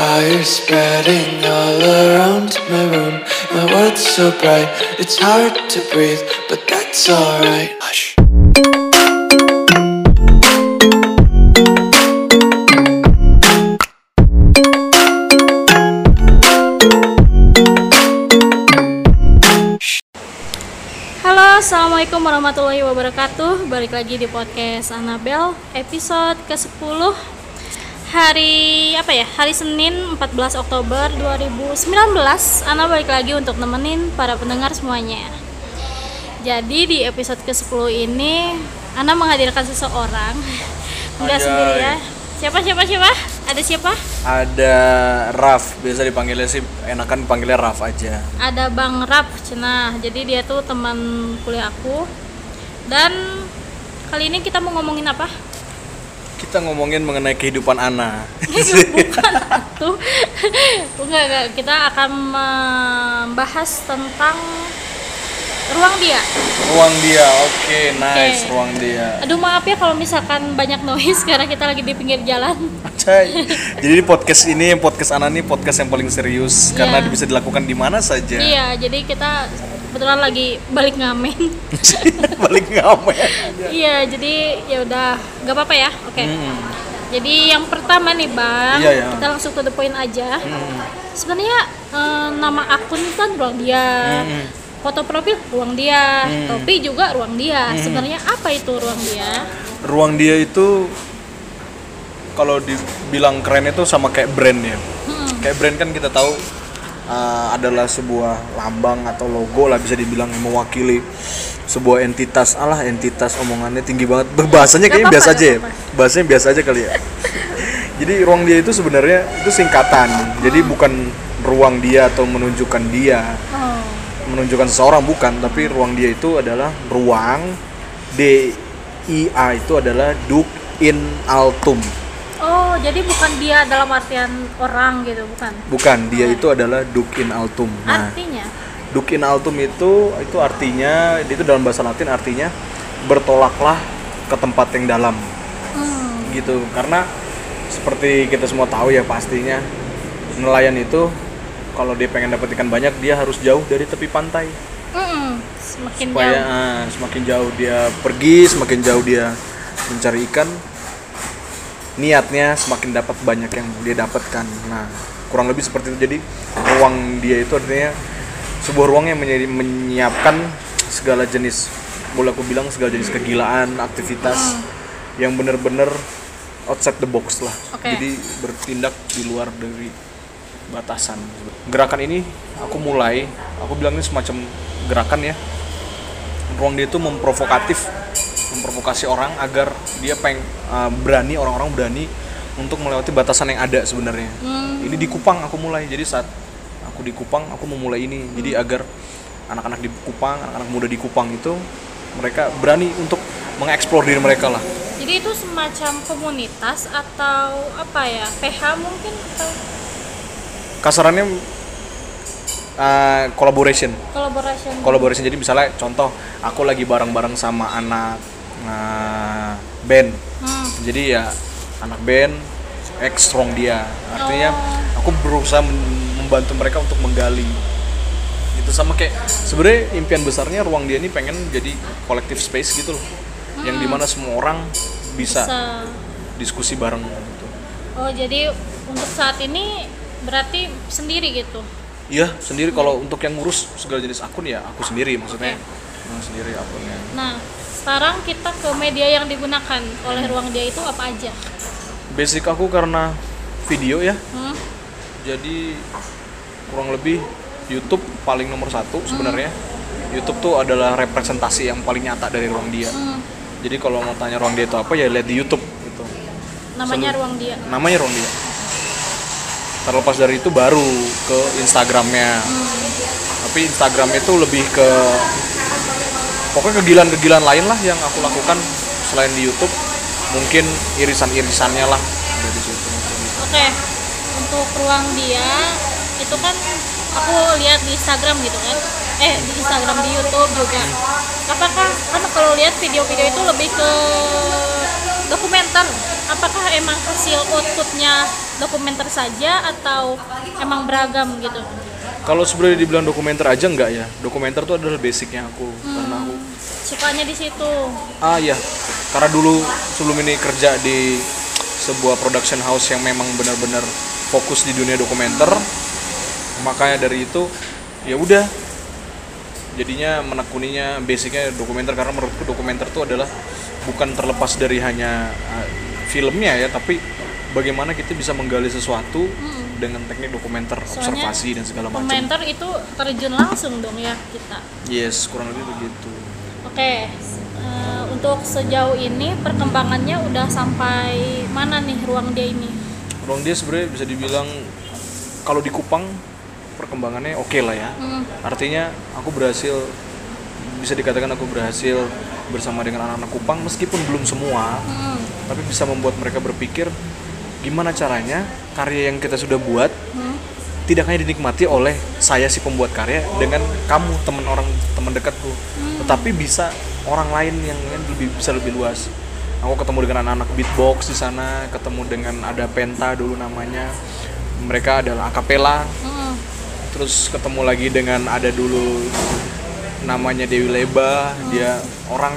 Fire spreading all around my room. My world's so bright, it's hard to breathe, but that's alright. Hush. Halo, assalamualaikum warahmatullahi wabarakatuh. Balik lagi di podcast Anabel episode ke-10 hari apa ya? Hari Senin 14 Oktober 2019. Ana balik lagi untuk nemenin para pendengar semuanya. Jadi di episode ke-10 ini Ana menghadirkan seseorang. Enggak sendiri ya. Siapa siapa siapa? Ada siapa? Ada Raf, biasa dipanggilnya sih enakan dipanggilnya Raf aja. ada Bang Rap Cenah. Jadi dia tuh teman kuliah aku. Dan kali ini kita mau ngomongin apa? Kita ngomongin mengenai kehidupan Ana. Bukan tuh. Enggak, enggak. Kita akan membahas tentang ruang dia. ruang dia, oke, nice, Oke. ruang dia. Aduh maaf ya kalau misalkan banyak noise karena kita lagi di pinggir jalan. Cai. Jadi di podcast ini, podcast Ana nih podcast yang paling serius karena Iya. bisa dilakukan di mana saja. Iya, jadi kita kebetulan lagi balik ngamen. Balik ngamen. iya, jadi ya udah, nggak apa-apa ya. Oke. Hmm. Jadi yang pertama nih bang, Iya, iya. kita langsung to the point aja. Hmm. Sebenarnya eh, nama akun kan ruang dia, Hmm. foto profil ruang dia, Hmm. topi juga ruang dia. Sebenarnya apa itu ruang dia? Ruang dia itu kalau dibilang keren itu sama kayak brand ya. Hmm. Kayak brand kan kita tahu uh, adalah sebuah lambang atau logo lah bisa dibilang yang mewakili sebuah entitas. Alah entitas omongannya tinggi banget. Bahasanya Gak kayaknya apa-apa, biasa aja ya. Bahasanya biasa aja kali ya. Jadi ruang dia itu sebenarnya itu singkatan. Jadi bukan ruang dia atau menunjukkan dia, Oh. menunjukkan seseorang bukan, tapi ruang dia itu adalah ruang D I A itu adalah Duk in Altum. Oh, jadi bukan dia dalam artian orang gitu, bukan? Bukan, dia itu adalah Duk in Altum. Nah, Artinya? Duk in Altum itu itu artinya itu dalam bahasa Latin artinya bertolaklah ke tempat yang dalam Hmm. gitu. Karena seperti kita semua tahu ya pastinya nelayan itu kalau dia pengen dapat ikan banyak dia harus jauh dari tepi pantai. Mm-mm. Semakin supaya jauh. ah, semakin jauh dia pergi semakin jauh dia mencari ikan niatnya semakin dapat banyak yang dia dapatkan nah kurang lebih seperti itu. Jadi ruang dia itu artinya sebuah ruang yang menjadi menyiapkan segala jenis boleh aku bilang segala jenis kegilaan aktivitas yang benar-benar outside the box lah. Oke. jadi bertindak di luar dari batasan. Gerakan ini aku mulai aku bilang ini semacam gerakan ya. Ruang dia itu memprovokatif memprovokasi orang agar dia peng uh, berani orang-orang berani untuk melewati batasan yang ada sebenarnya. Hmm. ini di Kupang aku mulai. Jadi saat aku di Kupang aku memulai ini. Jadi agar anak-anak di Kupang anak-anak muda di Kupang itu mereka berani untuk mengeksplor diri mereka lah. Jadi itu semacam komunitas atau apa ya? PH mungkin atau? Kasarannya uh, collaboration. Collaboration? collaboration. Jadi misalnya contoh aku lagi bareng-bareng sama anak uh, band Hmm. jadi ya anak band X strong dia. Artinya Oh. aku berusaha membantu mereka untuk menggali. Itu sama kayak sebenarnya impian besarnya ruang dia ini pengen jadi collective space gitu loh. Yang di mana semua orang bisa, Bisa. diskusi bareng gitu. Oh, jadi untuk saat ini berarti sendiri gitu. iya sendiri. Kalau untuk yang ngurus segala jenis akun ya aku sendiri maksudnya. Yang sendiri akunnya. Nah, sekarang kita ke media yang digunakan oleh ruang dia itu apa aja? basic aku karena video ya Hmm? jadi kurang lebih YouTube paling nomor satu sebenarnya YouTube tuh adalah representasi yang paling nyata dari ruang dia Hmm. jadi kalau mau tanya ruang dia itu apa ya lihat di YouTube gitu Namanya Selalu. ruang dia. namanya ruang dia terlepas dari itu baru ke Instagramnya tapi Instagramnya itu lebih ke pokoknya kegilaan-kegilaan lain lah yang aku lakukan selain di YouTube mungkin irisan-irisannya lah dari situ Oke. Untuk ruang dia itu kan aku lihat di Instagram gitu kan. Eh, di Instagram di YouTube juga. Apakah kan kalau lihat video-video itu lebih ke dokumenter apakah emang hasil outputnya dokumenter saja atau emang beragam gitu Kalau sebenarnya dibilang dokumenter aja enggak ya. Dokumenter tuh adalah basicnya aku karena aku sukanya di situ. Ah ya karena dulu sebelum ini kerja di sebuah production house yang memang benar-benar fokus di dunia dokumenter makanya dari itu ya udah. Jadinya menekuninya basicnya dokumenter karena menurutku dokumenter itu adalah bukan terlepas dari hanya uh, filmnya ya tapi bagaimana kita bisa menggali sesuatu dengan teknik dokumenter Soalnya observasi dan segala macam dokumenter itu terjun langsung dong ya kita yes kurang lebih begitu oke eh, untuk sejauh ini perkembangannya udah sampai mana nih ruang dia ini Ruang dia sebenarnya bisa dibilang kalau di Kupang perkembangannya oke lah ya. Hmm. Artinya aku berhasil bisa dikatakan aku berhasil bersama dengan anak-anak Kupang meskipun belum semua, Hmm. tapi bisa membuat mereka berpikir gimana caranya karya yang kita sudah buat Hmm. tidak hanya dinikmati oleh saya si pembuat karya dengan kamu teman orang teman dekatku, tetapi bisa orang lain yang lebih bisa lebih luas. Aku ketemu dengan anak-anak beatbox di sana, ketemu dengan ada Penta dulu namanya. Mereka adalah akapela. Hmm. Terus ketemu lagi dengan ada dulu namanya Dewi Leba. Dia orang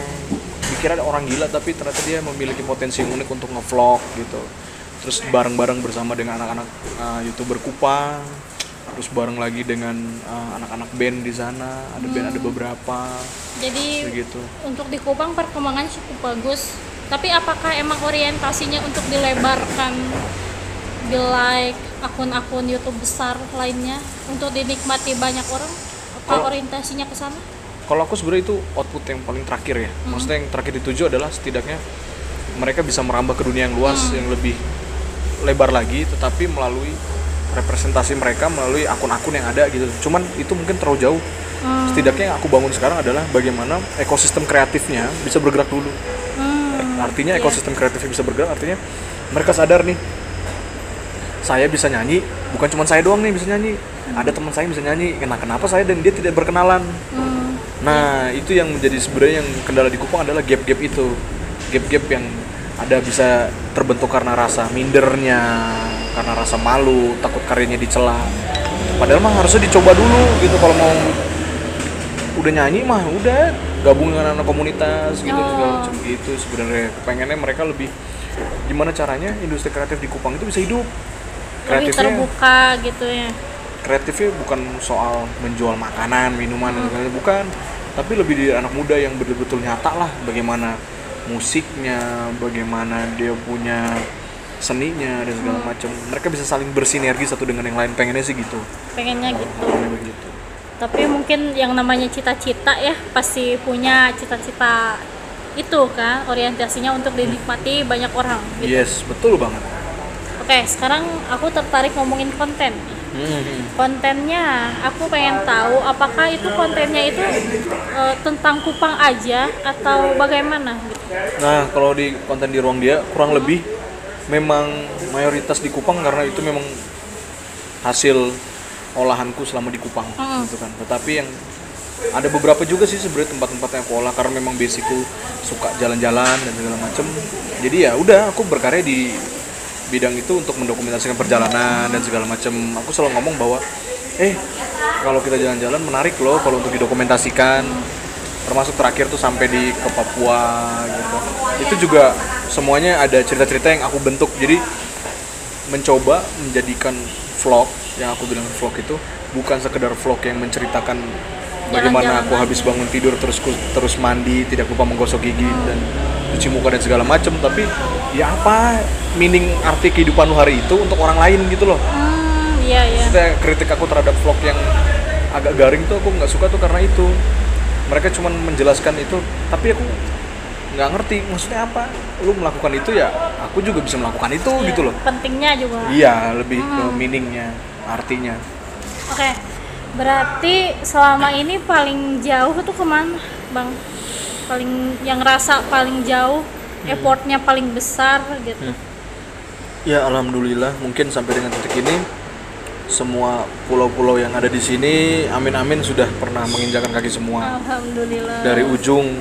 dikira orang gila tapi ternyata dia memiliki potensi unik untuk ngevlog gitu. Terus bareng-bareng bersama dengan anak-anak uh, youtuber Kupang. Terus bareng lagi dengan uh, anak-anak band di sana. Ada band ada beberapa. Jadi begitu. untuk di Kupang perkembangan cukup bagus. Tapi apakah emang orientasinya untuk dilebarkan di like akun-akun YouTube besar lainnya untuk dinikmati banyak orang? Apa Kalau- orientasinya ke sana? Kalau aku sebenarnya itu output yang paling terakhir ya. Maksudnya yang terakhir dituju adalah setidaknya mereka bisa merambah ke dunia yang luas yang lebih lebar lagi tetapi melalui representasi mereka melalui akun-akun yang ada gitu. Cuman itu mungkin terlalu jauh. Setidaknya yang aku bangun sekarang adalah bagaimana ekosistem kreatifnya bisa bergerak dulu. Hmm, artinya iya. ekosistem kreatifnya bisa bergerak artinya mereka sadar nih saya bisa nyanyi bukan cuma saya doang nih bisa nyanyi. Ada teman saya yang bisa nyanyi kenapa kenapa saya dan dia tidak berkenalan? Hmm, Nah, itu yang menjadi sebenarnya yang kendala di Kupang adalah gap-gap itu. Gap-gap yang ada bisa terbentuk karena rasa mindernya, karena rasa malu, takut karyanya dicela. Padahal mah harusnya dicoba dulu gitu kalau mau udah nyanyi mah udah gabung dengan anak komunitas gitu Oh. segala macam gitu sebenarnya pengennya mereka lebih gimana caranya industri kreatif di Kupang itu bisa hidup lebih terbuka gitu ya kreatifnya bukan soal menjual makanan, minuman, sebagainya, bukan. Tapi lebih di anak muda yang betul-betul nyata lah bagaimana musiknya, bagaimana dia punya seninya dan segala macam. Mereka bisa saling bersinergi satu dengan yang lain. Pengennya sih gitu. pengennya gitu Pengennya begitu. tapi mungkin yang namanya cita-cita ya pasti punya cita-cita itu kan orientasinya untuk dinikmati banyak orang gitu. Yes, betul banget. Oke, sekarang aku tertarik ngomongin konten. Kontennya, aku pengen tahu apakah itu kontennya itu eh, tentang Kupang aja atau bagaimana gitu. Nah, kalau di konten di ruang dia kurang lebih memang mayoritas di Kupang karena itu memang hasil olahanku selama di Kupang Mm-mm. gitu kan. Tetapi yang ada beberapa juga sih sebenarnya tempat-tempat yang aku olah karena memang basicku suka jalan-jalan dan segala macem. Jadi ya udah aku berkarya di bidang itu untuk mendokumentasikan perjalanan dan segala macem. Aku selalu ngomong bahwa eh kalau kita jalan-jalan menarik loh kalau untuk didokumentasikan. Termasuk terakhir tuh sampai di ke Papua gitu. Itu juga semuanya ada cerita-cerita yang aku bentuk. Jadi mencoba menjadikan vlog yang aku bilang vlog itu bukan sekedar vlog yang menceritakan bagaimana aku habis bangun tidur terus terus mandi tidak lupa menggosok gigi dan cuci muka dan segala macam tapi ya apa meaning arti kehidupan lu hari itu untuk orang lain gitu loh? Hmm, iya iya. Maksudnya kritik aku terhadap vlog yang agak garing tuh aku nggak suka tuh karena itu. Mereka cuma menjelaskan itu tapi aku nggak ngerti maksudnya apa. Lu melakukan itu ya aku juga bisa melakukan itu Iya, gitu loh. Pentingnya juga. iya lebih ke meaningnya artinya. Oke, berarti selama ini paling jauh tuh ke mana, bang? Paling yang rasa paling jauh, effortnya paling besar gitu. ya alhamdulillah mungkin sampai dengan titik ini semua pulau-pulau yang ada di sini amin amin sudah pernah menginjakan kaki semua Alhamdulillah. dari ujung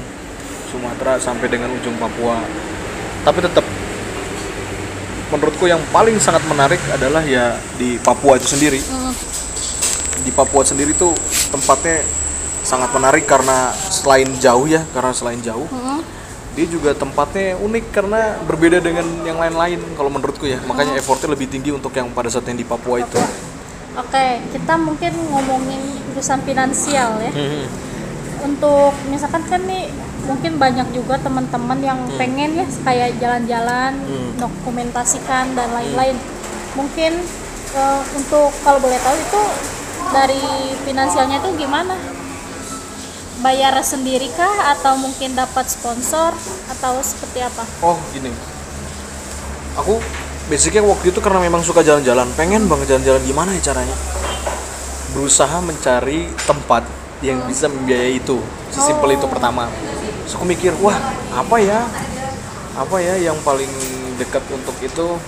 Sumatera sampai dengan ujung Papua tapi tetap menurutku yang paling sangat menarik adalah ya di Papua itu sendiri Hmm. Di Papua sendiri tuh tempatnya sangat menarik karena selain jauh ya karena selain jauh Hmm. dia juga tempatnya unik karena berbeda dengan yang lain-lain kalau menurutku ya makanya effortnya lebih tinggi untuk yang pada saat yang di Papua itu Oke, kita mungkin ngomongin urusan finansial ya. Hmm. Untuk misalkan kan nih mungkin banyak juga teman-teman yang pengen ya kayak jalan-jalan, Hmm. dokumentasikan dan lain-lain. Mungkin eh, untuk kalau boleh tahu itu dari finansialnya itu gimana? Bayar sendiri kah? Atau mungkin dapat sponsor? Atau seperti apa? oh gini. Aku basicnya waktu itu karena memang suka jalan-jalan. Pengen banget jalan-jalan. Gimana ya caranya? Berusaha mencari tempat yang bisa membiayai itu. Sesimpel itu pertama. Terus aku mikir wah apa ya? Apa ya yang paling dekat untuk itu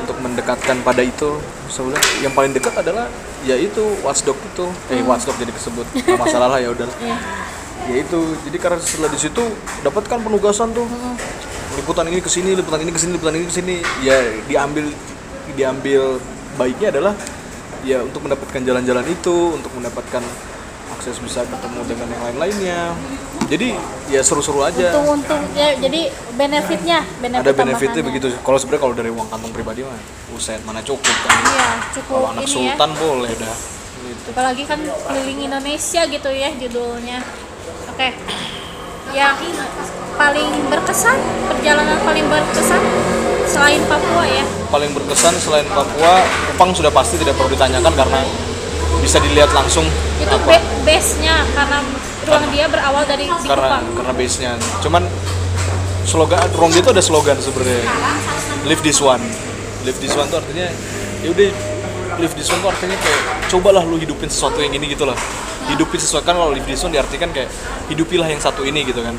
untuk mendekatkan pada itu bilang yang paling dekat adalah ya itu watchdog itu. Eh watchdog jadi kesebut nggak masalah lah ya udah. Ya itu jadi karena setelah di situ dapatkan penugasan tuh. Liputan ini ke sini liputan ini ke sini liputan ini ke sini. Ya diambil diambil baiknya adalah ya untuk mendapatkan jalan-jalan itu untuk mendapatkan akses bisa ketemu dengan yang lain-lainnya jadi ya seru-seru aja. Untung-untung ya jadi benefitnya, benefit ada benefitnya tambahannya. begitu. Kalau sebenarnya kalau dari uang kantong pribadi mah uset mana cukup kan? Iya, cukup kalau anak ya. sultan boleh dah. Gitu. Apalagi kan keliling Indonesia gitu ya judulnya. Oke. Yang paling berkesan perjalanan paling berkesan selain Papua ya? Paling berkesan selain Papua Kupang sudah pasti tidak perlu ditanyakan karena bisa dilihat langsung itu apa. be- base-nya karena ruang dia berawal dari si karena Kupang. karena base nya cuman slogan ruang dia itu ada slogan sebenarnya. Live this one. Live this one tuh artinya ya udah live this one tuh artinya kayak cobalah lu hidupin sesuatu yang ini gitu lah. Hidupin sesuatu kan kalau live this one diartikan kayak hidupilah yang satu ini gitu kan.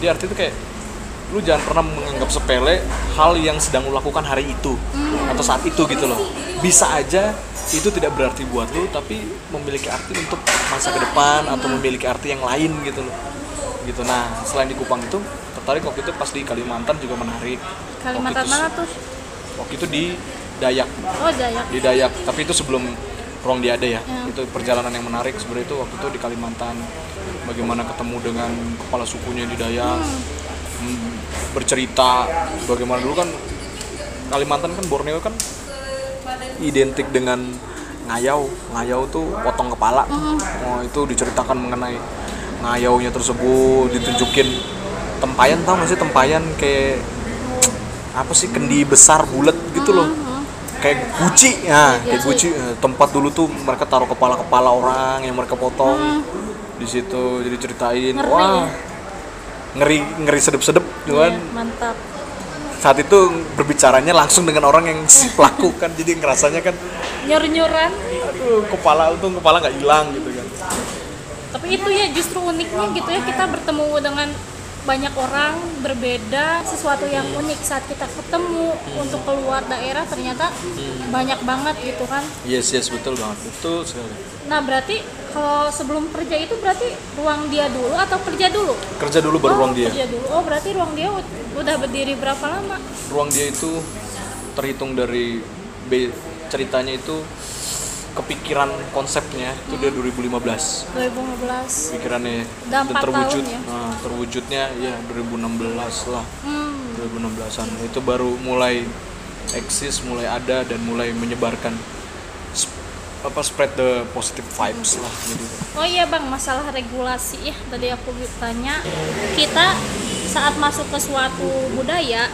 Jadi artinya tuh kayak lu jangan pernah menganggap sepele hal yang sedang lu lakukan hari itu atau saat itu gitu loh. Bisa aja itu tidak berarti buat lu tapi memiliki arti untuk masa ke depan atau memiliki arti yang lain gitu loh. Gitu. Nah selain di Kupang itu tertarik waktu itu pas di Kalimantan juga menarik. Kalimantan waktu itu, mana tuh? waktu itu di Dayak. Oh Dayak. Di Dayak. Tapi itu sebelum ruang dia ada ya. Ya. itu perjalanan yang menarik sebenarnya itu waktu itu di Kalimantan. Bagaimana ketemu dengan kepala sukunya di Dayak. Hmm, bercerita. Bagaimana dulu kan Kalimantan kan Borneo kan identik dengan ngayau. Ngayau tuh potong kepala. Oh. Itu diceritakan mengenai ngayaunya tersebut ditunjukin. Tempayan tau gak sih? Tempayan kayak apa sih kendi besar bulat gitu loh. Kayak guci. Ya kayak guci. Eh, tempat dulu tuh mereka taruh kepala kepala orang yang mereka potong. Di situ jadi ceritain. Ngeri. Wah. Ya? ngeri ngeri sedep sedep cuman Iya, mantap saat itu berbicaranya langsung dengan orang yang si pelaku kan jadi ngerasanya kan nyur-nyuran. Aduh kepala untung kepala nggak hilang gitu kan. Tapi itu ya justru uniknya gitu ya kita bertemu dengan banyak orang berbeda sesuatu yang unik saat kita ketemu untuk keluar daerah ternyata banyak banget gitu kan. Yes yes betul banget. Betul sekali. Nah berarti kalau sebelum kerja itu berarti ruang dia dulu atau kerja dulu? Kerja dulu baru oh, ruang dia. kerja dulu. Oh berarti ruang dia ud- udah berdiri berapa lama? Ruang dia itu terhitung dari B, ceritanya itu kepikiran konsepnya itu dari 2015 2015 pikirannya dan terwujud. tahun ya? nah, terwujudnya ya 2016 lah. Hmm. 2016an itu baru mulai eksis mulai ada dan mulai menyebarkan apa spread the positive vibes lah gitu. Oh iya bang, masalah regulasi ya. Tadi aku tanya kita saat masuk ke suatu budaya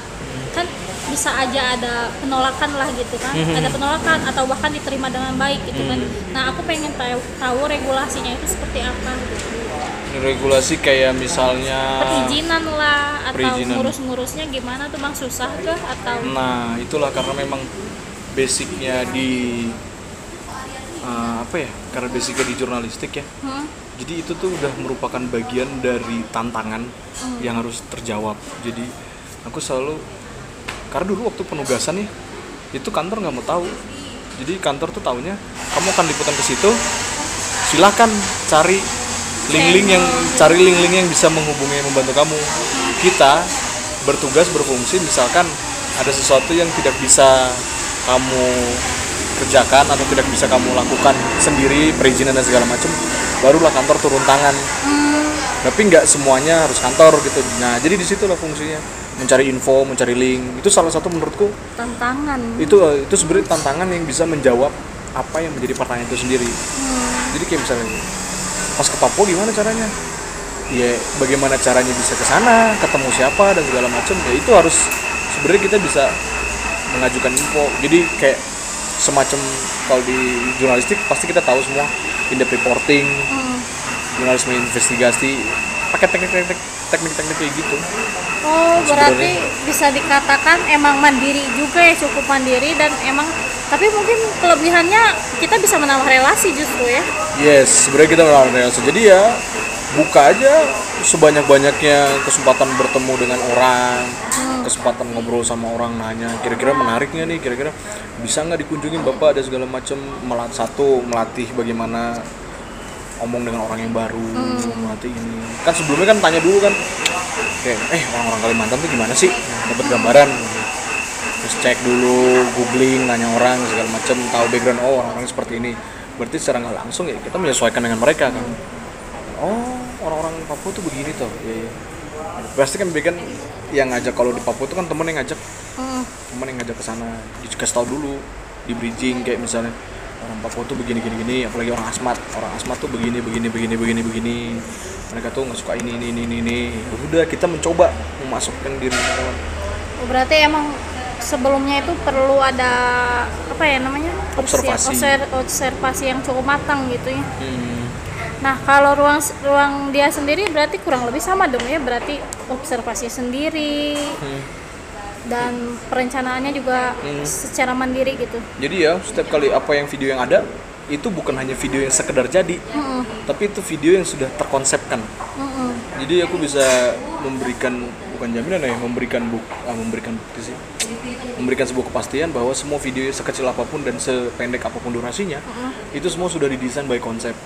kan bisa aja ada penolakan lah gitu kan, ada penolakan atau bahkan diterima dengan baik gitu kan. Nah aku pengen tahu tahu regulasinya itu seperti apa, gitu. regulasi kayak misalnya perizinan lah atau Perizinan. ngurus-ngurusnya gimana tuh bang? Susah kah? Atau Nah, itulah karena memang basicnya di eh, apa ya? Karena basicnya di jurnalistik ya. Hmm? Jadi itu tuh udah merupakan bagian dari tantangan Hmm. yang harus terjawab. Jadi aku selalu karena dulu waktu penugasan ya, itu kantor nggak mau tahu. Jadi kantor tuh taunya kamu akan liputan ke situ, silakan cari link-link yang cari link-link yang bisa menghubungi membantu kamu. Kita bertugas berfungsi misalkan ada sesuatu yang tidak bisa kamu kerjakan atau tidak bisa kamu lakukan sendiri perizinan dan segala macam barulah kantor turun tangan. Tapi nggak semuanya harus kantor gitu. Nah jadi di situlah fungsinya. Mencari info mencari link. Itu salah satu menurutku tantangan. itu itu sebenarnya tantangan yang bisa menjawab apa yang menjadi pertanyaan itu sendiri. Jadi kayak misalnya pas ke Papua gimana caranya? Ya bagaimana caranya bisa ke sana ketemu siapa dan segala macam ya itu harus sebenarnya kita bisa mengajukan info. Jadi kayak semacam kalau di jurnalistik pasti kita tahu semua. In depth reporting jurnalisme investigasi pakai teknik-teknik teknik-teknik kayak gitu. Oh, Sebenarnya- berarti bisa dikatakan emang mandiri juga ya, cukup mandiri dan emang tapi mungkin kelebihannya kita bisa menambah relasi justru ya. Yes, sebenarnya kita melawan relasi. Jadi ya buka aja sebanyak-banyaknya kesempatan bertemu dengan orang, kesempatan ngobrol sama orang nanya kira-kira menarik nggak nih, kira-kira bisa nggak dikunjungin bapak? Ada segala macam melat satu melatih bagaimana omong dengan orang yang baru, melatih ini. Kan sebelumnya kan tanya dulu kan, kayak eh orang-orang Kalimantan tuh gimana sih, dapat gambaran. Terus cek dulu, googling, nanya orang segala macam, tahu background oh orang-orang seperti ini. Berarti secara nggak langsung ya kita menyesuaikan dengan mereka kan. Oh orang-orang Papua tuh begini tuh, iya iya. Pasti kan bikin yang ngajak kalau di Papua itu kan temen yang ngajak, Hmm. temen yang ngajak ke sana, dikasih tahu dulu, di bridging kayak misalnya orang Papua tuh begini gini gini, apalagi orang Asmat, orang Asmat tuh begini begini begini begini begini. Mereka tuh nggak suka ini ini ini ini. ini. Udah kita mencoba memasukkan diri kita. Oh, berarti emang sebelumnya itu perlu ada apa ya namanya Observasi. Obser- observasi yang cukup matang gitu ya. Hmm. Nah kalau ruang ruang dia sendiri berarti kurang lebih sama dong ya berarti observasi sendiri Hmm. dan perencanaannya juga Hmm. secara mandiri gitu. Jadi ya setiap kali apa yang video yang ada itu bukan hanya video yang sekedar jadi, Mm-mm. tapi itu video yang sudah terkonsepkan. Mm-mm. Jadi aku bisa memberikan bukan jaminan ya, memberikan buk, ah, memberikan bukti sih, memberikan sebuah kepastian bahwa semua video sekecil apa pun dan sependek apa pun durasinya, itu semua sudah didesain by konsep.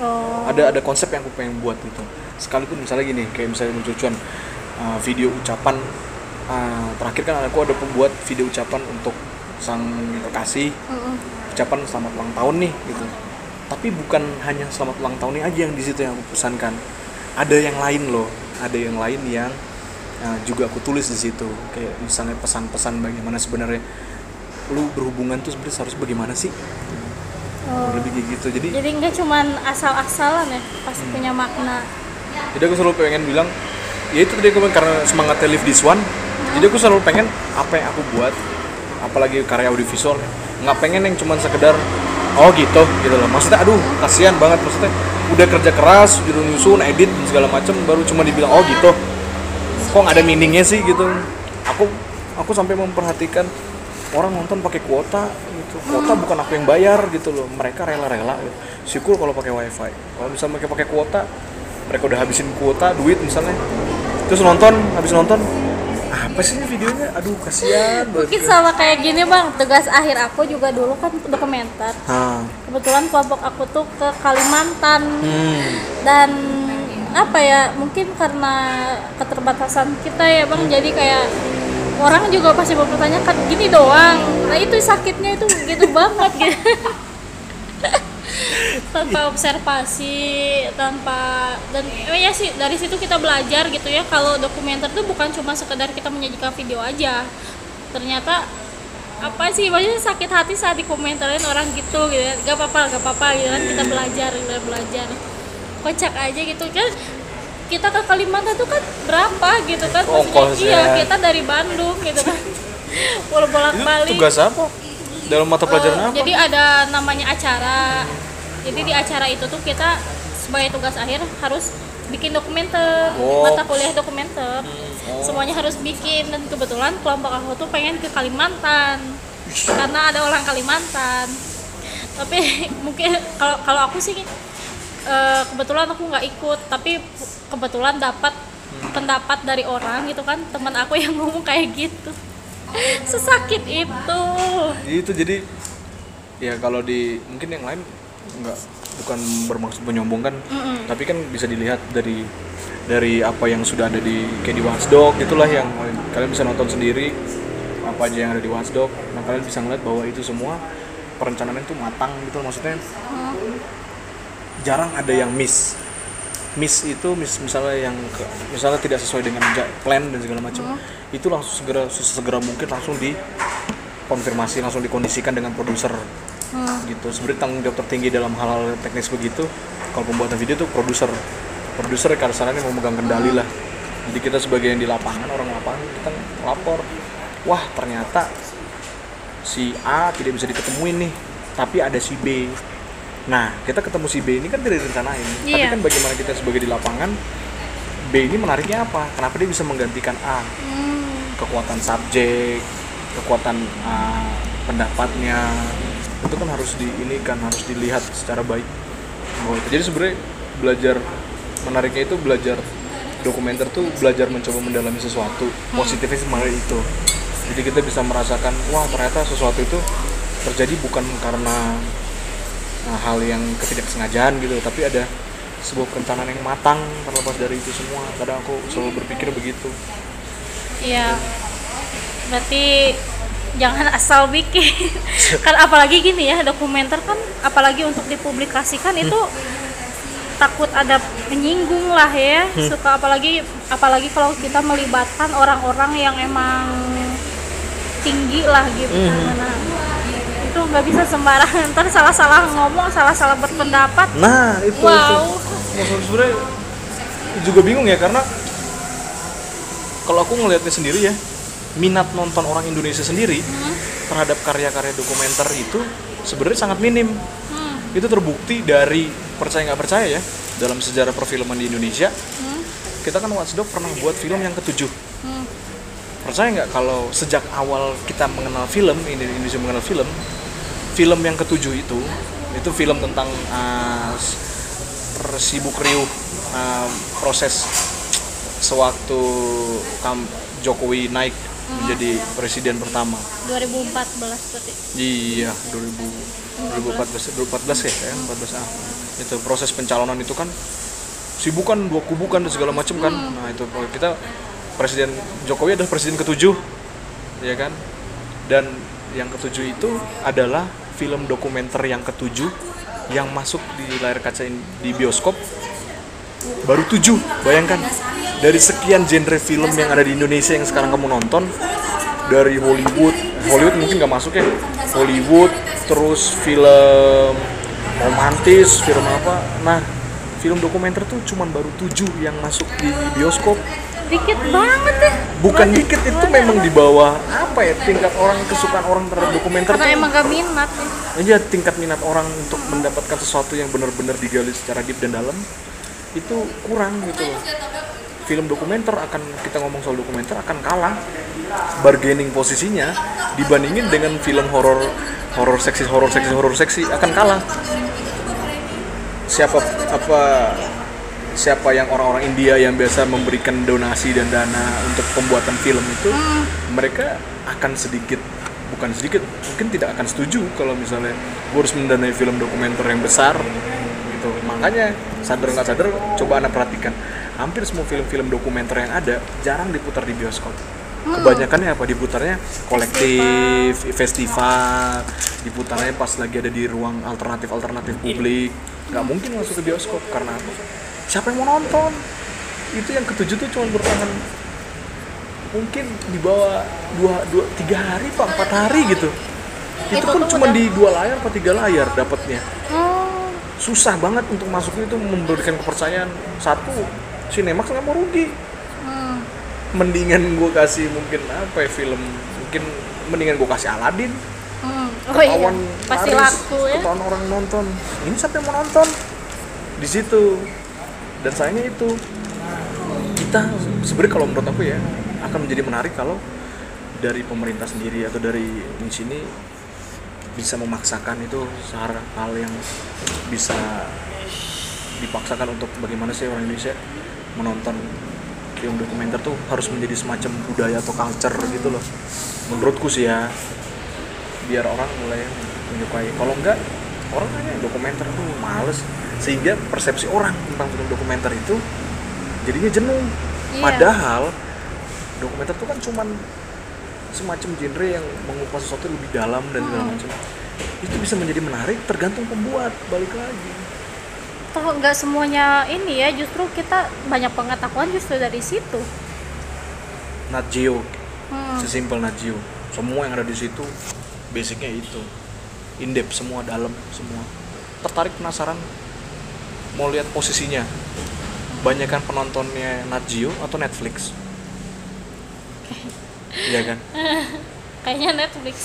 Oh. Ada ada konsep yang aku pengen buat gitu. Sekalipun misalnya gini, kayak misalnya munculcuan uh, video ucapan uh, terakhir kan aku ada pembuat video ucapan untuk sang kekasih Mm-mm. ucapan selamat ulang tahun nih gitu tapi bukan hanya selamat ulang tahun ini aja yang di situ yang aku pesankan ada yang lain loh ada yang lain yang uh, juga aku tulis di situ kayak misalnya pesan-pesan bagaimana sebenarnya lu berhubungan tuh sebenarnya harus bagaimana sih Oh. lebih kayak gitu jadi Jadi nggak cuman asal-asalan ya, pasti Hmm. punya makna. jadi aku selalu pengen bilang ya itu tadi aku bilang, karena semangatnya live this one. Jadi aku selalu pengen apa yang aku buat apalagi karya audiovisual nggak pengen yang cuman sekedar oh gitu gitu loh. Maksudnya aduh kasihan banget. Maksudnya udah kerja keras udah nyusun edit dan segala macam baru cuma dibilang oh gitu. Kok nggak ada meaningnya sih gitu. Aku aku sampai memperhatikan orang nonton pakai kuota gitu. Kuota bukan aku yang bayar gitu loh. Mereka rela-rela gitu. syukur kalau pakai wifi. Kalau misalnya pakai pakai kuota mereka udah habisin kuota duit misalnya. Terus nonton habis nonton apa sih videonya? Aduh kasihan Mungkin sama kayak gini bang, tugas akhir aku juga dulu kan dokumenter. Hah. Kebetulan kelompok aku tuh ke Kalimantan. Hmm. dan apa ya mungkin karena keterbatasan kita ya bang. Jadi kayak orang juga pasti mempertanyakan gini doang. Nah itu sakitnya itu gitu banget gitu. Tanpa observasi tanpa dan eh, ya sih dari situ kita belajar gitu ya kalau dokumenter tuh bukan cuma sekedar kita menyajikan video aja. Ternyata apa sih maksudnya sakit hati saat dikomentarin orang gitu gitu ya. gak apa-apa gak apa-apa gitu kan kita belajar kita belajar. Kocak aja gitu. Kan kita ke Kalimantan tuh kan berapa gitu kan maksudnya Ongkos iya ya. kita dari Bandung gitu kan bolak balik tugas apa dalam mata pelajaran Eh, apa Jadi ada namanya acara. Jadi di acara itu tuh kita sebagai tugas akhir harus bikin dokumenter, Oh. mata kuliah dokumenter. Semuanya harus bikin dan kebetulan kelompok aku tuh pengen ke Kalimantan. Karena ada orang Kalimantan. Tapi mungkin kalau kalau aku sih eh, kebetulan aku nggak ikut, tapi kebetulan dapat pendapat dari orang gitu kan, teman aku yang ngomong kayak gitu. Sesakit itu. itu jadi ya kalau di mungkin yang lain nggak bukan bermaksud menyombongkan Mm-mm. tapi kan bisa dilihat dari dari apa yang sudah ada di kayak di Watchdog itulah yang kalian bisa nonton sendiri apa aja yang ada di Watchdog nah kalian bisa ngeliat bahwa itu semua perencanaan itu matang gitu maksudnya jarang ada yang miss. Miss itu miss misalnya yang ke- misalnya tidak sesuai dengan plan dan segala macam itu langsung segera segera mungkin langsung dikonfirmasi langsung dikondisikan dengan produser. Gitu. Sebenarnya tanggung jawab tertinggi dalam hal-hal teknis begitu kalau pembuatan video tuh produser. Produser kasarannya mau megang kendali lah. Jadi kita sebagai yang di lapangan orang lapangan kita lapor wah ternyata si A tidak bisa diketemuin nih tapi ada si B nah kita ketemu si B ini kan tidak direncanain. Tapi Iya. kan bagaimana kita sebagai di lapangan B ini menariknya apa? Kenapa dia bisa menggantikan A? Hmm. kekuatan subjek kekuatan uh, pendapatnya itu kan harus di ini kan harus dilihat secara baik. Itu. Jadi sebenarnya belajar menariknya itu belajar dokumenter tuh belajar mencoba mendalami sesuatu. Positifnya sebenarnya itu. Jadi kita bisa merasakan wah ternyata sesuatu itu terjadi bukan karena uh, hal yang ketidaksengajaan gitu tapi ada sebuah perencanaan yang matang terlepas dari itu semua kadang aku selalu berpikir begitu Iya. Berarti jangan asal bikin. kan apalagi gini ya, dokumenter kan apalagi untuk dipublikasikan itu takut ada menyinggung lah ya. Suka apalagi apalagi kalau kita melibatkan orang-orang yang emang tinggi lah gitu. Nah, itu nggak bisa sembarangan. Ntar salah-salah ngomong, salah-salah berpendapat. Nah, itu Wow. itu. Maksud sebenarnya juga bingung ya karena kalau aku ngelihatnya sendiri ya, minat nonton orang Indonesia sendiri terhadap karya-karya dokumenter itu sebenarnya sangat minim. Hmm. Itu terbukti dari percaya nggak percaya ya dalam sejarah perfilman di Indonesia. Kita kan Watchdog pernah buat film yang ketujuh. Hmm. Percaya nggak kalau sejak awal kita mengenal film, Indonesia mengenal film, film yang ketujuh itu itu film tentang uh, s- sibuk riuh uh, proses sewaktu kam Jokowi naik menjadi presiden pertama. 2014 berarti. Iya, 2000 2014 2014 ya, ya 14 ah. Itu proses pencalonan itu kan sibuk kan dua kubu kan dan segala macam kan. Nah, itu kita presiden Jokowi adalah presiden ketujuh. Ya kan? Dan yang ketujuh itu adalah film dokumenter yang ketujuh yang masuk di layar kaca di bioskop. Baru tujuh bayangkan. Dari sekian genre film yang ada di Indonesia yang sekarang kamu nonton dari Hollywood Hollywood mungkin nggak masuk ya. Hollywood terus film romantis film apa? Nah film dokumenter tuh cuman baru tujuh yang masuk di bioskop. Dikit banget ya. bukan dikit itu memang di bawah apa ya tingkat orang kesukaan orang terhadap dokumenter Karena tuh. emang gak minat ya. aja tingkat minat orang untuk mendapatkan sesuatu yang benar-benar digali secara deep dan dalam itu kurang gitu loh. Film dokumenter akan kita ngomong soal dokumenter akan kalah bargaining posisinya dibandingin dengan film horor horor seksi horor seksi horor seksi akan kalah siapa apa siapa yang orang-orang India yang biasa memberikan donasi dan dana untuk pembuatan film itu mereka akan sedikit bukan sedikit mungkin tidak akan setuju kalau misalnya gue harus mendanai film dokumenter yang besar gitu. Makanya sadar nggak sadar coba anda perhatikan. Hampir semua film-film dokumenter yang ada jarang diputar di bioskop. Kebanyakannya apa? Diputarnya kolektif festival diputarnya pas lagi ada di ruang alternatif alternatif publik. Nggak mungkin masuk ke bioskop karena apa? Siapa yang mau nonton? Itu yang ketujuh tuh cuma bertahan. Mungkin di bawah dua, dua tiga hari pak empat hari gitu. Itu pun cuma di dua layar atau tiga layar dapatnya. Oh, susah banget untuk masuknya itu memberikan kepercayaan. Satu Cinemax nggak mau rugi. Hmm. mendingan gue kasih mungkin apa ya film? Mungkin mendingan gue kasih Aladin Hmm. Oh iya, ketahuan pasti laris, laku ya. ketahuan orang nonton. Ini siapa yang mau nonton? Di situ. Dan sayangnya itu kita sebenarnya kalau menurut aku ya akan menjadi menarik kalau dari pemerintah sendiri atau dari di sini bisa memaksakan itu hal hal yang bisa dipaksakan untuk bagaimana sih orang Indonesia menonton film dokumenter tuh harus menjadi semacam budaya atau culture gitu loh. Menurutku sih ya biar orang mulai menyukai. Kalau enggak orang hanya dokumenter tuh males. Sehingga persepsi orang tentang film dokumenter itu jadinya jenuh. Iya. padahal dokumenter tuh kan cuman semacam genre yang mengupas sesuatu lebih dalam dan segala Hmm. macam. Itu bisa menjadi menarik tergantung pembuat. Balik lagi. Toh nggak semuanya ini ya, justru kita banyak pengetahuan justru dari situ. Nat Geo. Hmm. sesimpel Nat Geo. Semua yang ada di situ basicnya itu. In depth semua dalam semua. Tertarik penasaran mau lihat posisinya. Banyak kan penontonnya Nat Geo atau Netflix? Iya kan? Kayaknya Netflix.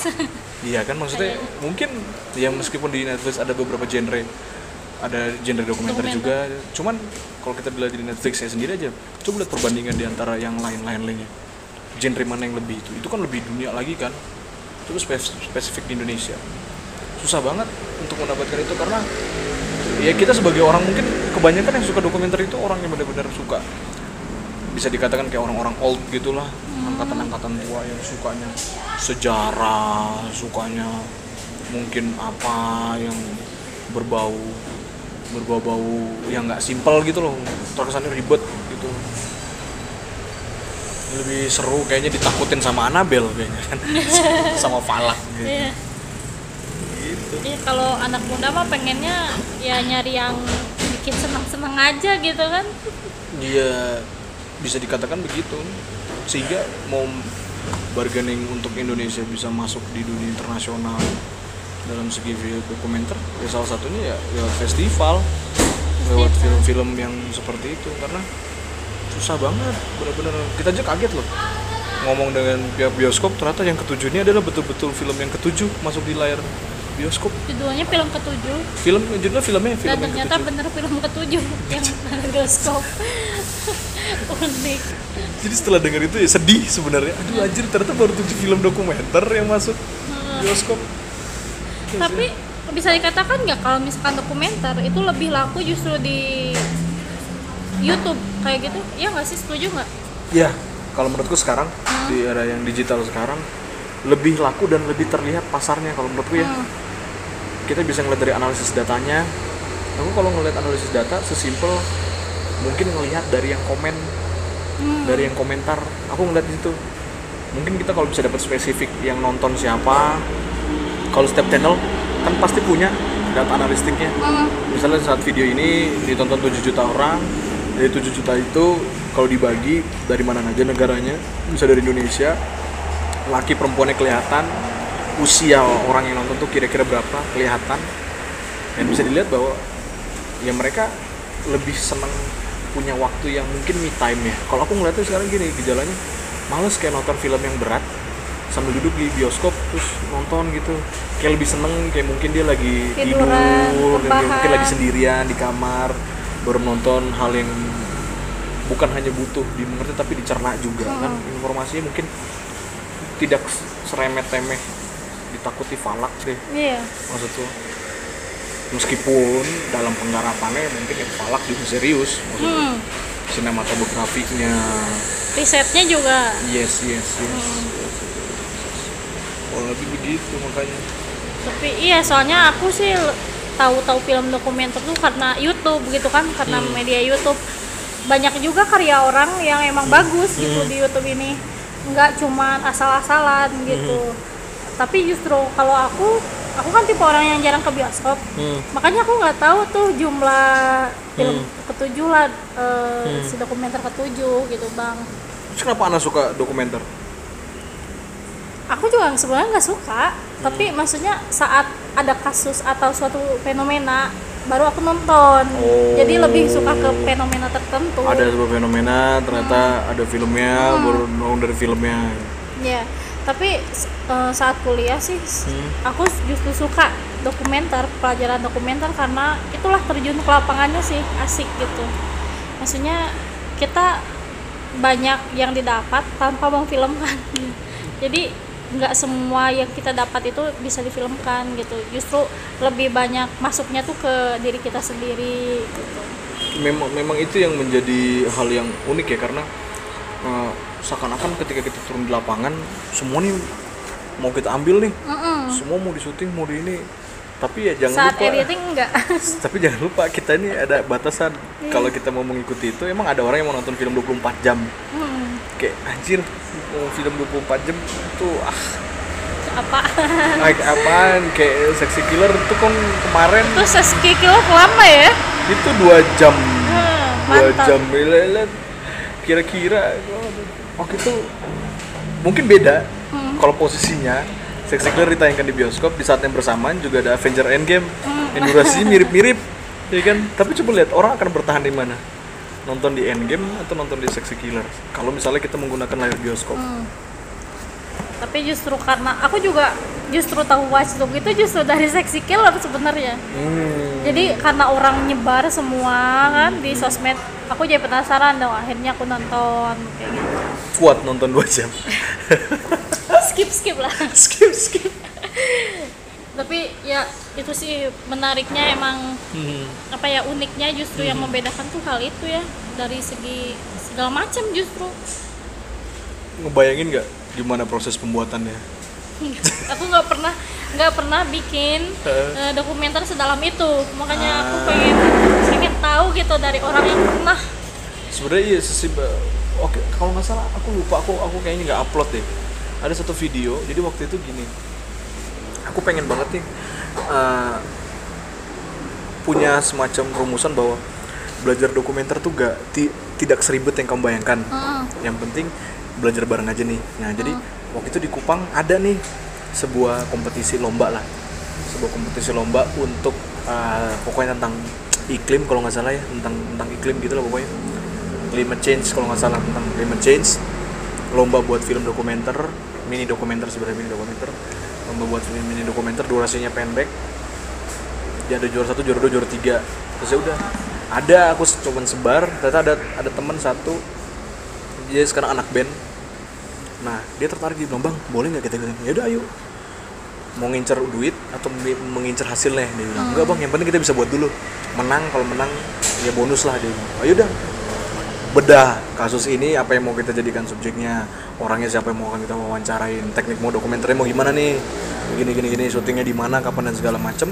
iya kan? Maksudnya mungkin ya meskipun di Netflix ada beberapa genre ada genre dokumenter, Dokumenter. juga. Cuman kalau kita dilihat di Netflix ya sendiri aja coba lihat perbandingan di antara yang lain-lain lainnya. Genre mana yang lebih itu? Itu kan lebih dunia lagi kan itu spes- spesifik di Indonesia. Susah banget untuk mendapatkan itu karena ya kita sebagai orang mungkin kebanyakan yang suka dokumenter itu orang yang benar-benar suka. Bisa dikatakan kayak orang-orang old gitulah angkatan-angkatan tua yang sukanya sejarah sukanya mungkin apa yang berbau berbau-bau yang nggak simpel gitu loh terkesannya ribet gitu lebih seru kayaknya ditakutin sama Anabel kayaknya kan sama Falak gitu. Iya. gitu Iya, kalau anak muda mah pengennya ya nyari yang bikin senang-senang aja gitu kan. Iya bisa dikatakan begitu sehingga mau bargaining untuk Indonesia bisa masuk di dunia internasional dalam segi film dokumenter ya salah satunya ya lewat festival lewat film-film yang seperti itu karena susah banget bener-bener. Kita aja kaget loh. Ngomong dengan pihak bioskop ternyata yang ketujuh ini adalah betul-betul film yang ketujuh masuk di layar bioskop. Judulnya film ketujuh. Film judulnya filmnya film dan ternyata ketujuh. bener film ketujuh yang bioskop. Unik. jadi setelah denger itu ya sedih sebenarnya. Aduh anjir ternyata baru tujuh film dokumenter yang masuk bioskop. Terus Tapi bisa dikatakan nggak kalau misalkan dokumenter itu lebih laku justru di YouTube kayak gitu? Iya nggak sih setuju nggak? ya kalau menurutku sekarang di era yang digital sekarang lebih laku dan lebih terlihat pasarnya kalau menurutku ya Hmm. kita bisa ngeliat dari analisis datanya aku kalau ngeliat analisis data sesimpel mungkin ngelihat dari yang komen Hmm. dari yang komentar aku ngeliat di situ mungkin kita kalau bisa dapat spesifik yang nonton siapa kalau setiap channel kan pasti punya data analistiknya Hmm. misalnya saat video ini ditonton 7 juta orang dari 7 juta itu kalau dibagi dari mana aja negaranya? Bisa dari Indonesia. Laki perempuannya kelihatan. Usia orang yang nonton tuh kira-kira berapa? Kelihatan. Dan bisa dilihat bahwa ya mereka lebih seneng punya waktu yang mungkin me time ya. Kalau aku ngeliatnya sekarang gini gejalanya males kayak nonton film yang berat. Sambil duduk di bioskop terus nonton gitu. Kayak lebih seneng kayak mungkin dia lagi Tiduran, tidur dan kayak mungkin lagi sendirian di kamar baru nonton hal yang bukan hanya butuh dimengerti tapi dicerna juga kan? Informasinya mungkin tidak seremet temeh ditakuti falak deh. Iya. maksudku meskipun dalam penggarapannya mungkin yang falak juga serius maksudnya Hmm. sinematografinya. Risetnya juga. Yes yes yes. Oh lebih begitu makanya. Tapi iya soalnya aku sih tahu-tahu film dokumenter tuh karena YouTube gitu kan karena Hmm. media YouTube banyak juga karya orang yang emang bagus gitu Hmm. di YouTube ini nggak cuman asal-asalan gitu Hmm. tapi justru kalau aku aku kan tipe orang yang jarang ke bioskop Hmm. makanya aku nggak tahu tuh jumlah film ketujuh lah eh, Hmm. si dokumenter ketujuh gitu bang Terus kenapa anda suka dokumenter aku juga sebenarnya nggak suka tapi maksudnya saat ada kasus atau suatu fenomena baru aku nonton. Oh. jadi lebih suka ke fenomena tertentu. Ada sebuah fenomena ternyata ada filmnya baru nongol dari filmnya. Ya tapi s- eh, saat kuliah sih Hmm. aku justru suka dokumenter pelajaran dokumenter karena itulah terjun ke lapangannya sih asik gitu. Maksudnya kita banyak yang didapat tanpa memfilmkan. Jadi nggak semua yang kita dapat itu bisa difilmkan gitu. Justru lebih banyak masuknya tuh ke diri kita sendiri gitu. Memang memang itu yang menjadi hal yang unik ya karena eh, seakan-akan ketika kita turun di lapangan semua nih mau kita ambil nih. Mm-mm. semua mau di syuting mau di ini. Tapi ya jangan saat lupa. editing enggak tapi jangan lupa kita ini ada batasan. Kalau kita mau mengikuti itu emang ada orang yang mau nonton film 24 jam. Hmm, kayak anjir mau film 24 jam itu ah. Apa? Like apaan? Kayak sexy killer itu kan kemarin. Terus seski kilo lama ya? Itu dua jam. Hmm, dua mantap. jam kira-kira waktu itu mungkin beda. Hmm. kalau posisinya Sexy Killer ditayangkan di bioskop di saat yang bersamaan juga ada Avenger Endgame. Hmm. yang durasinya mirip-mirip ya kan? Tapi coba lihat orang akan bertahan di mana nonton di Endgame atau nonton di Sexy Killer? Kalau misalnya kita menggunakan layar bioskop. Hmm. tapi justru karena aku juga justru tahu Watch Dogs itu justru dari seksi killer sebenarnya. Hmm. jadi karena orang nyebar semua kan di sosmed aku jadi penasaran dong akhirnya aku nonton kayak gitu. Kuat nonton dua jam. Skip skip lah. Skip skip. Tapi ya itu sih menariknya emang Hmm. apa ya uniknya justru yang membedakan tuh hal itu ya dari segi segala macam justru. Ngebayangin nggak gimana proses pembuatannya? Aku nggak pernah nggak pernah bikin eh, dokumenter sedalam itu. Makanya aku Ah. pengen pengen tahu gitu dari orang yang pernah. Sebenarnya iya sih oke kalau nggak salah aku lupa aku aku kayaknya nggak upload deh. Ada satu video jadi waktu itu gini. Aku pengen banget nih eh, punya semacam rumusan bahwa belajar dokumenter tuh gak ti- tidak seribet yang kamu bayangkan. Heeh. yang penting belajar bareng aja nih. Nah jadi waktu itu di Kupang ada nih sebuah kompetisi lomba lah. Sebuah kompetisi lomba untuk uh, pokoknya tentang iklim kalau nggak salah ya tentang tentang iklim gitu lah pokoknya. Climate change kalau nggak salah tentang climate change. Lomba buat film dokumenter mini dokumenter sebenarnya mini dokumenter lomba buat film mini dokumenter durasinya pendek. Dia ada juara satu juara dua juara tiga. Terus ya udah. Ada aku cuman sebar. Ternyata ada ada teman satu. Dia sekarang anak band. Nah dia tertarik bilang bang boleh nggak kita ya udah ayo. Mau ngincer duit atau mengincar hasilnya? Dia bilang enggak bang. Yang penting kita bisa buat dulu. Menang kalau menang ya bonus lah. Dia ayo udah bedah kasus ini apa yang mau kita jadikan subjeknya? Orangnya siapa yang mau akan kita wawancarain? Teknik mau dokumenternya mau gimana nih? Gini gini gini syutingnya di mana kapan dan segala macem.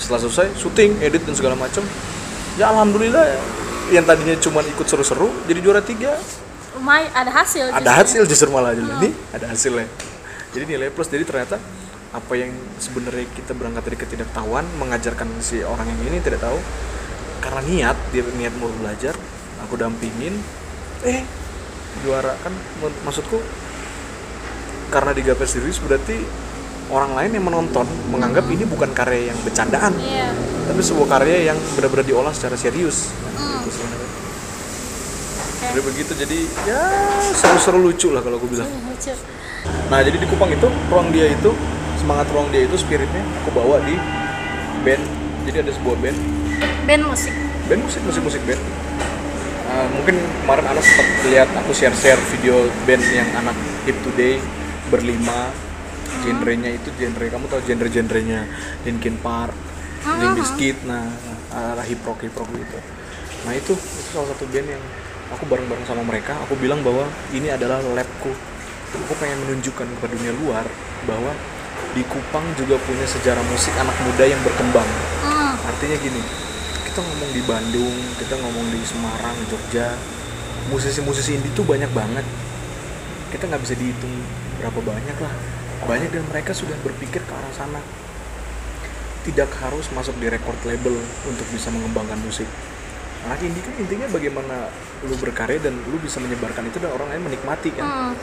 Setelah selesai syuting edit dan segala macem. Ya alhamdulillah yang tadinya cuma ikut seru-seru jadi juara tiga. Lumayan ada hasil ada justru. hasil justru malah jadi. Nih ada hasilnya. Jadi nilai plus jadi ternyata apa yang sebenarnya kita berangkat dari ketidaktahuan mengajarkan si orang yang ini tidak tahu. Karena niat dia niat mau belajar aku dampingin eh juara. Kan mak- maksudku karena digapai serius berarti orang lain yang menonton menganggap ini bukan karya yang bercandaan. Iya. Tapi sebuah karya yang benar-benar diolah secara serius. Hmm. itu sebenarnya. Oke. jadi begitu jadi ya seru-seru lucu lah kalau aku bilang. Lucu. Nah jadi di Kupang itu ruang dia itu semangat ruang dia itu spiritnya aku bawa di band. Jadi ada sebuah band, band musik. Band musik musik musik band. Uh, mungkin kemarin anak sempat lihat aku share share video band yang anak hip today berlima. Genrenya itu genre kamu tahu genre genrenya Linkin Park, Limp Bizkit, nah arah hip rock hip rock gitu. Nah itu itu salah satu band yang aku bareng bareng sama mereka. Aku bilang bahwa ini adalah labku aku pengen menunjukkan kepada dunia luar bahwa di Kupang juga punya sejarah musik anak muda yang berkembang. Artinya gini, kita ngomong di Bandung, kita ngomong di Semarang, Jogja, musisi-musisi indie tuh banyak banget. Kita nggak bisa dihitung berapa banyak lah. Banyak dan mereka sudah berpikir ke arah sana. Tidak harus masuk di record label untuk bisa mengembangkan musik. Anak indie kan intinya bagaimana lu berkarya dan lu bisa menyebarkan itu dan orang lain menikmati kan. Hmm.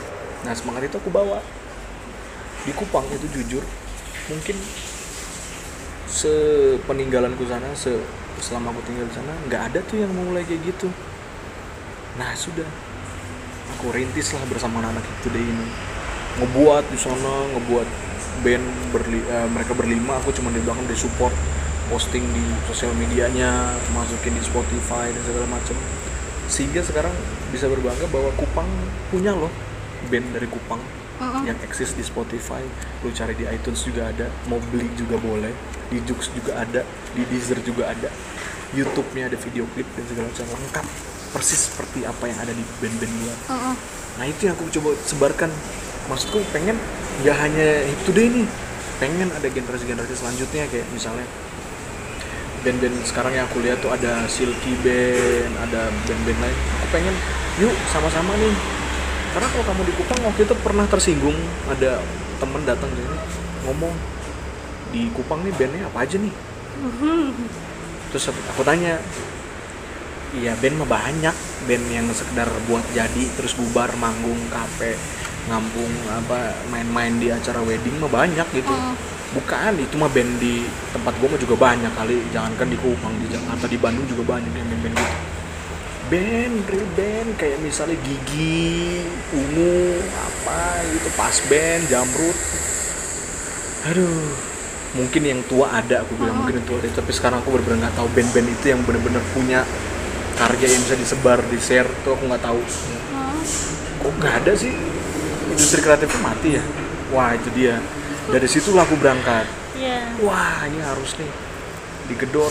Nah semangat itu aku bawa di Kupang itu jujur mungkin sepeninggalanku sana se selama aku tinggal di sana nggak ada tuh yang mulai kayak gitu. Nah sudah. Aku rintis lah bersama anak-anak itu deh ini. Ngebuat di sana ngebuat band berli eh, mereka berlima. Aku cuma di belakang di support posting di sosial medianya masukin di Spotify dan segala macam sehingga sekarang bisa berbangga bahwa Kupang punya loh band dari Kupang Mm-mm. yang eksis di Spotify lu cari di iTunes juga ada mau beli juga boleh di Joox juga ada di Deezer juga ada YouTube-nya ada video klip dan segala macam lengkap persis seperti apa yang ada di band-band luar Mm-mm. nah itu yang aku coba sebarkan maksudku pengen nggak hanya hip today nih pengen ada generasi-generasi selanjutnya kayak misalnya band-band sekarang yang aku lihat tuh ada Silky Band, ada band-band lain. Aku pengen, yuk sama-sama nih. Karena kalau kamu di Kupang waktu itu pernah tersinggung, ada temen datang sini ngomong di Kupang nih bandnya apa aja nih? Terus aku tanya, iya band mah banyak, band yang sekedar buat jadi terus bubar manggung kafe ngampung apa main-main di acara wedding mah banyak gitu Oh. bukan itu mah band di tempat gue mah juga banyak kali jangankan di Kupang di Jakarta di Bandung juga banyak yang band-band gitu band real band kayak misalnya Gigi Ungu apa gitu pas band Jamrut. Aduh mungkin yang tua ada aku bilang mungkin yang tua ada. Tapi sekarang aku bener-bener nggak tahu band-band itu yang bener-bener punya karya yang bisa disebar di share tuh aku nggak tahu. Oh. kok nggak ada sih? Industri kreatifnya mati ya? Wah itu dia. Dari situlah aku berangkat. Iya. wah ini harus nih digedor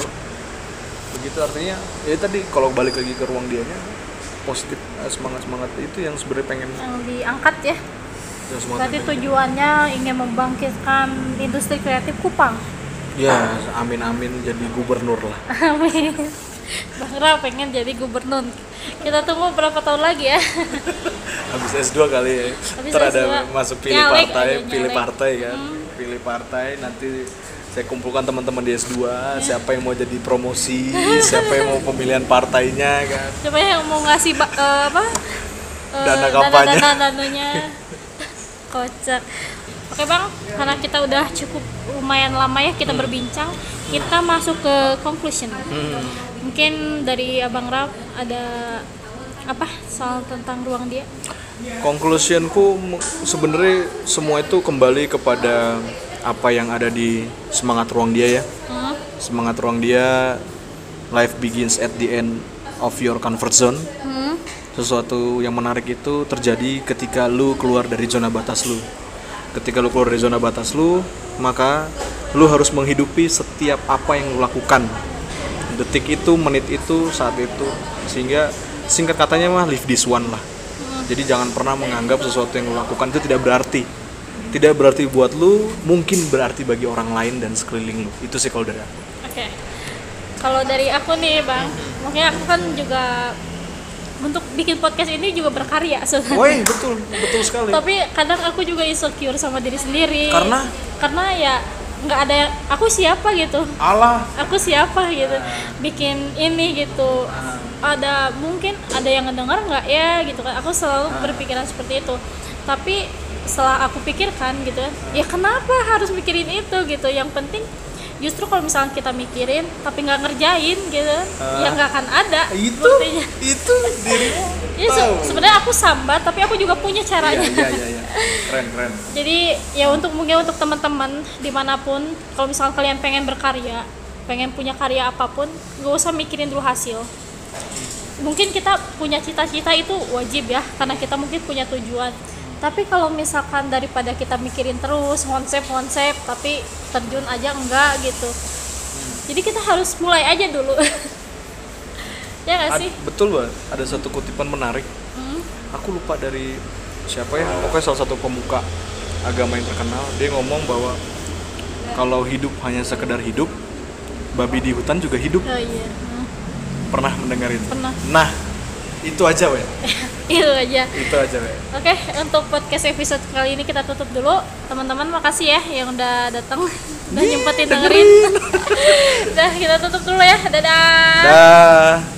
begitu artinya ya tadi kalau balik lagi ke ruang dianya positif semangat semangat itu yang sebenarnya pengen Yang diangkat ya. yang semangat Berarti tujuannya ingin membangkitkan industri kreatif Kupang. ya amin amin jadi gubernur lah Amin. Bang Ra pengen jadi gubernur. Kita tunggu berapa tahun lagi ya. habis S2 kali ya Habis ntar ada S2. masuk pilih Nyalek partai pilih nyalek. Hmm. partai kan pilih partai nanti saya kumpulkan teman-teman di S2 Ya. siapa yang mau jadi promosi siapa yang mau pemilihan partainya kan Siapa yang mau ngasih eh, apa? Eh, Dana kampanye. Dana dananya. Kocak. Oke bang, karena kita udah cukup lumayan lama ya kita berbincang, kita masuk ke conclusion. Mungkin dari abang Raf ada apa soal tentang ruang dia? conclusionku sebenarnya semua itu kembali kepada apa yang ada di semangat ruang dia ya. Hmm? semangat ruang dia life begins at the end of your comfort zone. Hmm? sesuatu yang menarik itu terjadi ketika lu keluar dari zona batas lu. Ketika lu keluar dari zona batas lu maka lu harus menghidupi setiap apa yang lu lakukan. Detik itu menit itu saat itu. Sehingga singkat katanya mah live this one lah. Jadi jangan pernah menganggap sesuatu yang lu lakukan itu tidak berarti tidak berarti buat lu mungkin berarti bagi orang lain dan sekeliling lu itu sih kalau dari aku Oke. Kalau dari aku nih, Bang, mungkin aku kan juga untuk bikin podcast ini juga berkarya sebenarnya. Woi betul betul sekali Tapi kadang aku juga insecure sama diri sendiri. Karena? Karena ya nggak ada yang aku siapa gitu. Allah Aku siapa gitu. Bikin ini gitu. Ada mungkin ada yang ngedenger nggak ya gitu kan. Aku selalu berpikiran seperti itu. Tapi setelah aku pikirkan gitu ya kenapa harus mikirin itu gitu. Yang penting justru kalau misalnya kita mikirin tapi nggak ngerjain gitu ya nggak akan ada itu buktinya. itu dirimu Ya, se- sebenarnya aku sambat tapi aku juga punya Iya caranya. iya iya iya. keren keren Jadi ya untuk mungkin untuk teman-teman di mana pun kalau misalnya kalian pengen berkarya, pengen punya karya apa pun, gak usah mikirin dulu hasil. Mungkin kita punya cita-cita itu wajib ya karena kita mungkin punya tujuan. Tapi kalau misalkan daripada kita mikirin terus konsep-konsep tapi terjun aja enggak gitu. Jadi kita harus mulai aja dulu. ya Ad- sih? betul banget ada satu kutipan menarik Hmm? aku lupa dari siapa ya pokoknya salah satu pemuka agama yang terkenal dia ngomong bahwa kalau hidup hanya sekedar hidup babi di hutan juga hidup Oh iya. Hmm. pernah mendengar itu Pernah. nah itu aja weh Itu aja. itu aja weh Oke, untuk podcast episode kali ini kita tutup dulu. Teman-teman makasih ya yang udah datang, udah nyempetin dengerin. udah kita tutup dulu ya. Dadah. dah